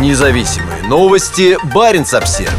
Независимые новости. Барин обсерва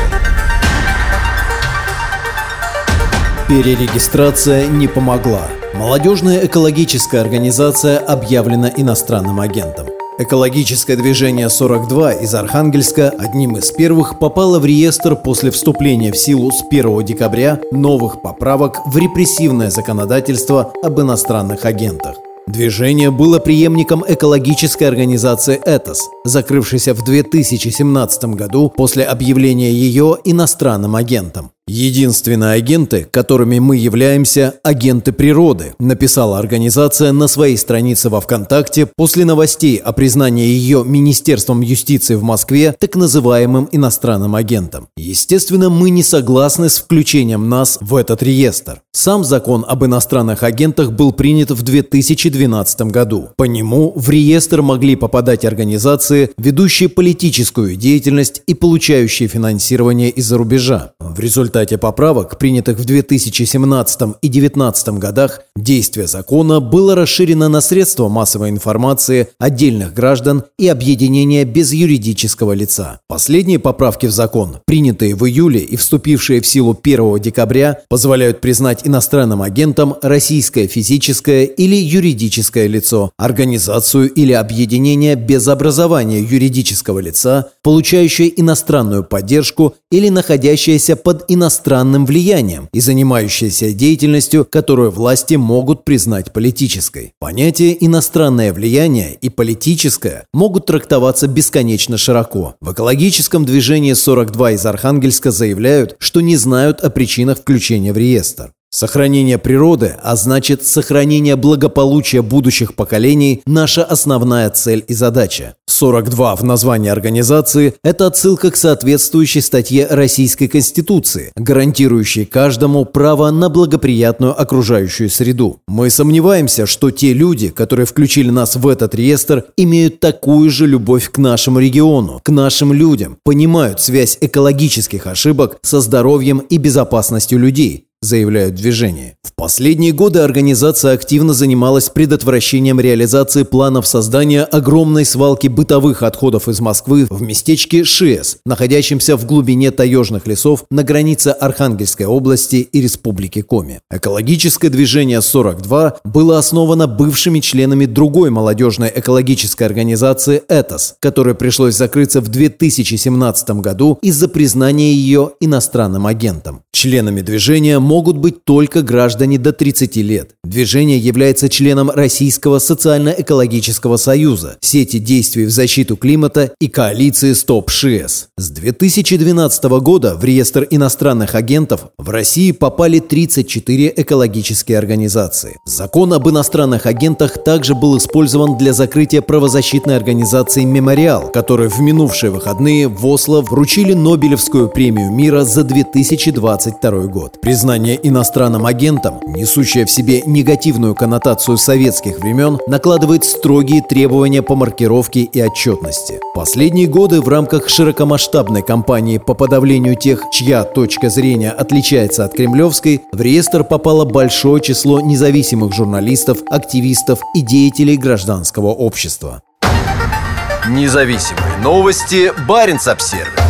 Перерегистрация не помогла. Молодежная экологическая организация объявлена иностранным агентом. Экологическое движение 42 из Архангельска одним из первых попало в реестр после вступления в силу с 1 декабря новых поправок в репрессивное законодательство об иностранных агентах. Движение было преемником экологической организации «Этос», закрывшейся в 2017 году после объявления ее иностранным агентом. Единственные агенты, которыми мы являемся, агенты природы, написала организация на своей странице во ВКонтакте после новостей о признании ее Министерством юстиции в Москве так называемым иностранным агентом. Естественно, мы не согласны с включением нас в этот реестр. Сам закон об иностранных агентах был принят в 2012 году. По нему в реестр могли попадать организации, ведущие политическую деятельность и получающие финансирование из-за рубежа. В результате результате поправок, принятых в 2017 и 2019 годах, действие закона было расширено на средства массовой информации отдельных граждан и объединения без юридического лица. Последние поправки в закон, принятые в июле и вступившие в силу 1 декабря, позволяют признать иностранным агентом российское физическое или юридическое лицо, организацию или объединение без образования юридического лица, получающее иностранную поддержку или находящееся под иностранным иностранным влиянием и занимающаяся деятельностью, которую власти могут признать политической. Понятия «иностранное влияние» и «политическое» могут трактоваться бесконечно широко. В экологическом движении 42 из Архангельска заявляют, что не знают о причинах включения в реестр. Сохранение природы, а значит сохранение благополучия будущих поколений – наша основная цель и задача. 42 в названии организации – это отсылка к соответствующей статье Российской Конституции, гарантирующей каждому право на благоприятную окружающую среду. Мы сомневаемся, что те люди, которые включили нас в этот реестр, имеют такую же любовь к нашему региону, к нашим людям, понимают связь экологических ошибок со здоровьем и безопасностью людей, заявляют движение. В последние годы организация активно занималась предотвращением реализации планов создания огромной свалки бытовых отходов из Москвы в местечке Шиэс, находящемся в глубине таежных лесов на границе Архангельской области и Республики Коми. Экологическое движение 42 было основано бывшими членами другой молодежной экологической организации «Этос», которой пришлось закрыться в 2017 году из-за признания ее иностранным агентом. Членами движения могут быть только граждане до 30 лет. Движение является членом Российского социально-экологического союза, сети действий в защиту климата и коалиции Стоп ШИЭС. С 2012 года в реестр иностранных агентов в России попали 34 экологические организации. Закон об иностранных агентах также был использован для закрытия правозащитной организации «Мемориал», которой в минувшие выходные в Осло вручили Нобелевскую премию мира за 2020 2022 год. Признание иностранным агентом, несущее в себе негативную коннотацию советских времен, накладывает строгие требования по маркировке и отчетности. Последние годы в рамках широкомасштабной кампании по подавлению тех, чья точка зрения отличается от кремлевской, в реестр попало большое число независимых журналистов, активистов и деятелей гражданского общества. Независимые новости. Барин обсервис